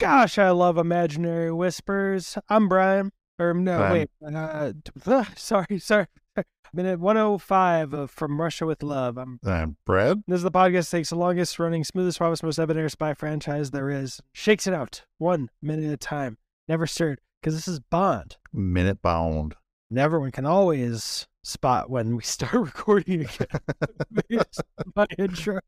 Gosh, I love imaginary whispers. I'm Brian. Or no, Brian. wait. Uh, ugh, sorry, sorry. Minute 105 of From Russia with Love. I'm I'm Brad. This is the podcast that takes the longest running, smoothest, promise, most evident spy franchise there is. Shakes it out one minute at a time. Never stirred. Because this is Bond. Minute bound. And everyone can always spot when we start recording again. My intro.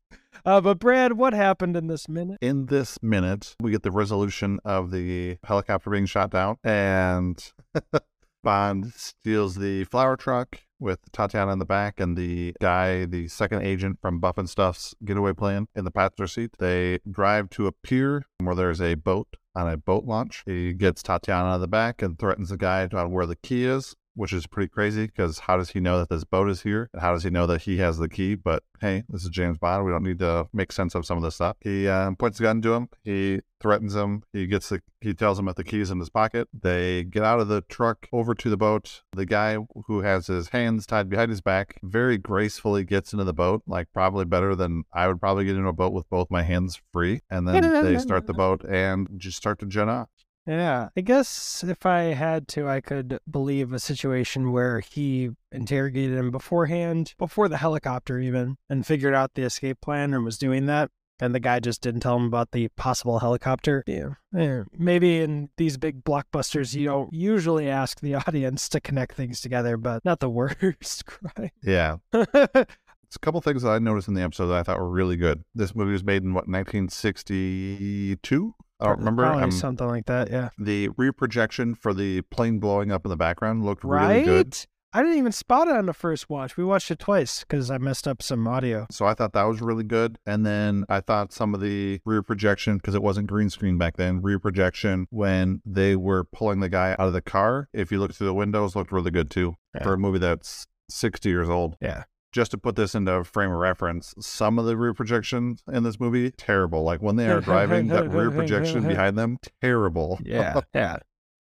Uh, but Brad, what happened in this minute? In this minute, we get the resolution of the helicopter being shot down, and Bond steals the flower truck with Tatiana in the back and the guy, the second agent from Buff and Stuff's getaway plan in the passenger seat. They drive to a pier where there's a boat on a boat launch. He gets Tatiana on the back and threatens the guy on where the key is. Which is pretty crazy because how does he know that this boat is here? And how does he know that he has the key? But hey, this is James Bond. We don't need to make sense of some of this stuff. He uh, points the gun to him. He threatens him. He gets the. He tells him that the key's in his pocket. They get out of the truck over to the boat. The guy who has his hands tied behind his back very gracefully gets into the boat, like probably better than I would probably get into a boat with both my hands free. And then they start the boat and just start to jet off. Yeah, I guess if I had to, I could believe a situation where he interrogated him beforehand, before the helicopter even, and figured out the escape plan and was doing that. And the guy just didn't tell him about the possible helicopter. Yeah. Eh, Maybe in these big blockbusters, you don't usually ask the audience to connect things together, but not the worst crime. Yeah, It's a couple things that I noticed in the episode that I thought were really good. This movie was made in what 1962. I don't remember. Probably Um, something like that, yeah. the rear projection for the plane blowing up in the background looked Right? really good. I didn't even spot it on the first watch. We watched it twice because I messed up some audio. So I thought that was really good. And then I thought some of the rear projection, because it wasn't green screen back then, rear projection when they were pulling the guy out of the car, if you look through the windows, looked really good too Yeah. for a movie that's 60 years old. Yeah. Just to put this into a frame of reference, some of the rear projections in this movie, terrible. Like when they are driving, that rear projection behind them, terrible. Yeah. yeah.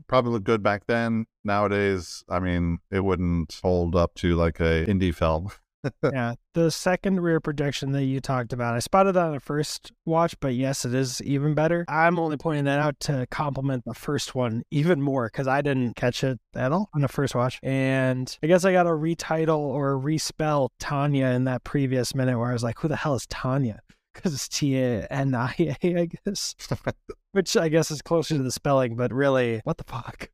Probably looked good back then. Nowadays, I mean, it wouldn't hold up to like a indie film. Yeah. The second rear projection that you talked about, I spotted that on the first watch, but yes, it is even better. I'm only pointing that out to compliment the first one even more because I didn't catch it at all on the first watch. And I guess I got to retitle or respell Tanya in that previous minute where I was like, who the hell is Tanya? Because it's T A N I A, I guess. Which I guess is closer to the spelling, but really, what the fuck?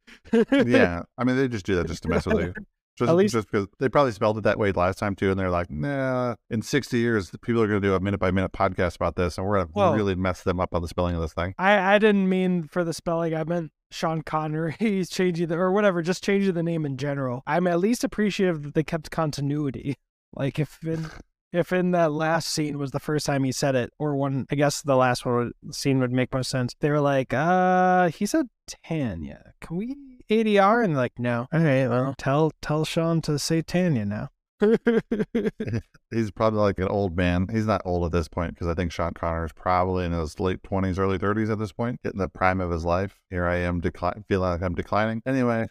yeah. I mean, they just do that just to mess with you. Just, At least- just because they probably spelled it that way last time too, and they're like, "Nah." In sixty years, people are going to do a minute by minute podcast about this, and we're going to Well- really mess them up on the spelling of this thing. I, I didn't mean for the spelling. I meant Sean Connery. He's changing the or whatever, just changing the name in general. I'm at least appreciative that they kept continuity. Like if in if in that last scene was the first time he said it, or one, I guess the last one would, scene would make most sense. They were like, uh, he said Tanya. Can we ADR? And like, no. All right, well, tell tell Sean to say Tanya now. He's probably like an old man. He's not old at this point because I think Sean Connery is probably in his late twenties, early thirties at this point, hitting the prime of his life. Here I am, decli- feeling like I'm declining. Anyway,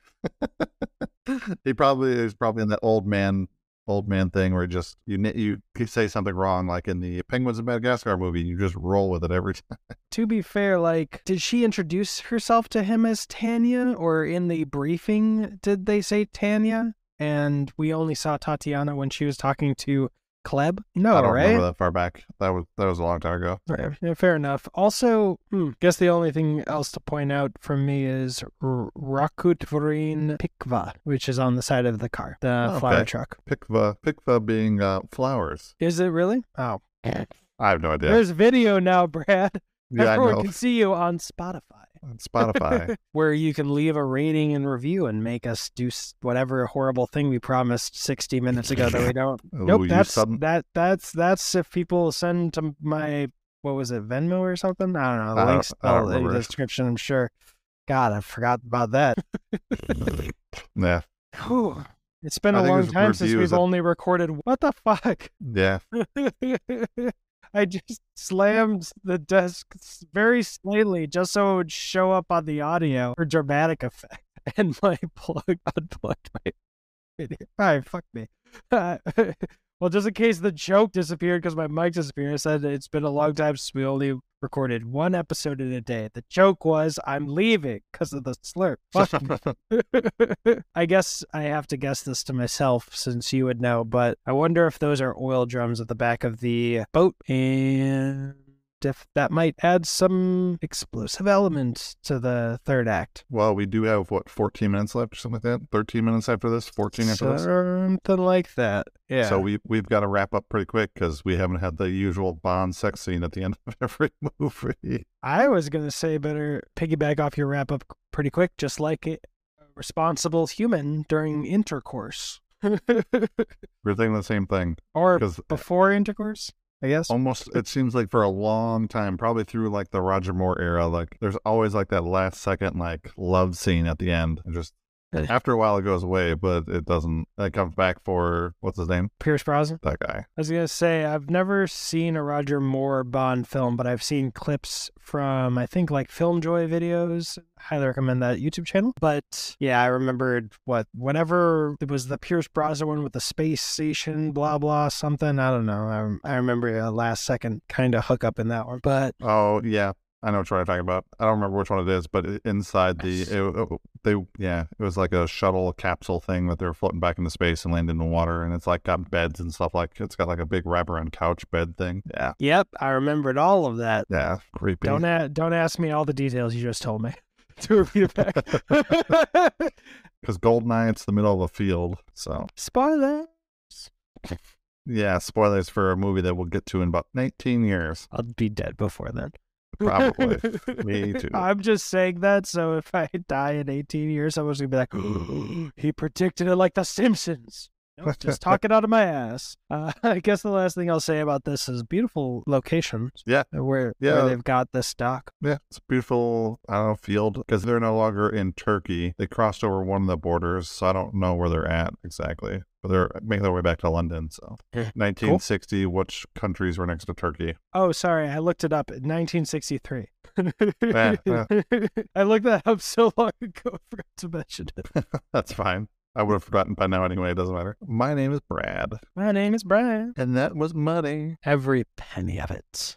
he probably is probably in that old man, old man thing where just you you say something wrong, like in the Penguins of Madagascar movie, you just roll with it every time. to be fair, like, did she introduce herself to him as Tanya, or in the briefing did they say Tanya? And we only saw Tatiana when she was talking to Klebb. No, I don't right? remember that far back. That was that was a long time ago. Right, yeah, fair enough. Also, hmm, guess the only thing else to point out from me is R- Rakutvreen Pikva, which is on the side of the car, the Oh, flower okay. truck. Pikva, Pikva being uh, flowers. Is it really? Oh, I have no idea. there's video now, Brad. yeah, I Everyone know. can see you on Spotify. On Spotify. where you can leave a rating and review and make us do whatever horrible thing we promised 60 minutes ago that we don't. Ooh, nope, that's that that's that's if people send to my what was it Venmo or something? I don't know. The I links don't in the description. I'm sure. God, I forgot about that. yeah, Whew. It's been I a long time since we've a- only recorded. What the fuck? yeah. I just slammed the desk very slightly just so it would show up on the audio for dramatic effect. And my plug unplugged my. All right, fuck me. Uh, well, just in case the joke disappeared because my mic disappeared, I said it's been a long time since we only recorded one episode in a day. The joke was I'm leaving because of the slurp. I guess I have to guess this to myself since you would know, but I wonder if those are oil drums at the back of the boat and if that might add some explosive element to the third act. well, we do have what 14 minutes left or something like that. 13 minutes after this, 14 after this. Something like that. Yeah. So we we've got to wrap up pretty quick because we haven't had the usual Bond sex scene at the end of every movie. I was going to say better piggyback off your wrap up pretty quick, just like a responsible human during intercourse. We're thinking the same thing or uh, before intercourse, I guess. almost it seems like for a long time, probably through like the Roger Moore era, like there's always like that last second like love scene at the end. And just. After a while it goes away, but it doesn't. It comes back for what's his name? Pierce Brosnan. That guy. I was going to say, I've never seen a Roger Moore Bond film, but I've seen clips from, I think, like Film Joy videos. Highly recommend that YouTube channel. But yeah, I remembered what, whenever it was the Pierce Brosnan one with the space station, blah, blah, something. I don't know. I, I remember a last second kind of hookup in that one. But Oh yeah, I know what you're talking about. I don't remember which one it is, but inside the it, it- they yeah, it was like a shuttle capsule thing that they were floating back into space and landed in the water, and it's like got beds and stuff like it's got like a big wraparound couch bed thing. Yeah, yep, I remembered all of that. yeah, creepy. Don't, a- don't ask me all the details you just told me. to repeat it back. Because Goldeneye, it's the middle of a field, so spoilers. yeah, spoilers for a movie that we'll get to in about 19 years, I'll be dead before then. Probably. Me too. I'm just saying that so if I die in 18 years, someone's gonna be like, he predicted it like The Simpsons. Nope, just talking out of my ass. Uh, I guess the last thing I'll say about this is beautiful location. Yeah. Where, Yeah. where they've got this dock. Yeah, it's a beautiful, I don't know, field because they're no longer in Turkey. They crossed over one of the borders, so I don't know where they're at exactly. They're making their way back to London. So, Yeah. 1960, which countries were next to Turkey? Oh, sorry, I looked it up. 1963. Yeah, yeah. I looked that up so long ago. I forgot to mention it. That's fine. I would have forgotten by now anyway. It doesn't matter. My name is Brad, My name is Brian. and that was money. Every penny of it.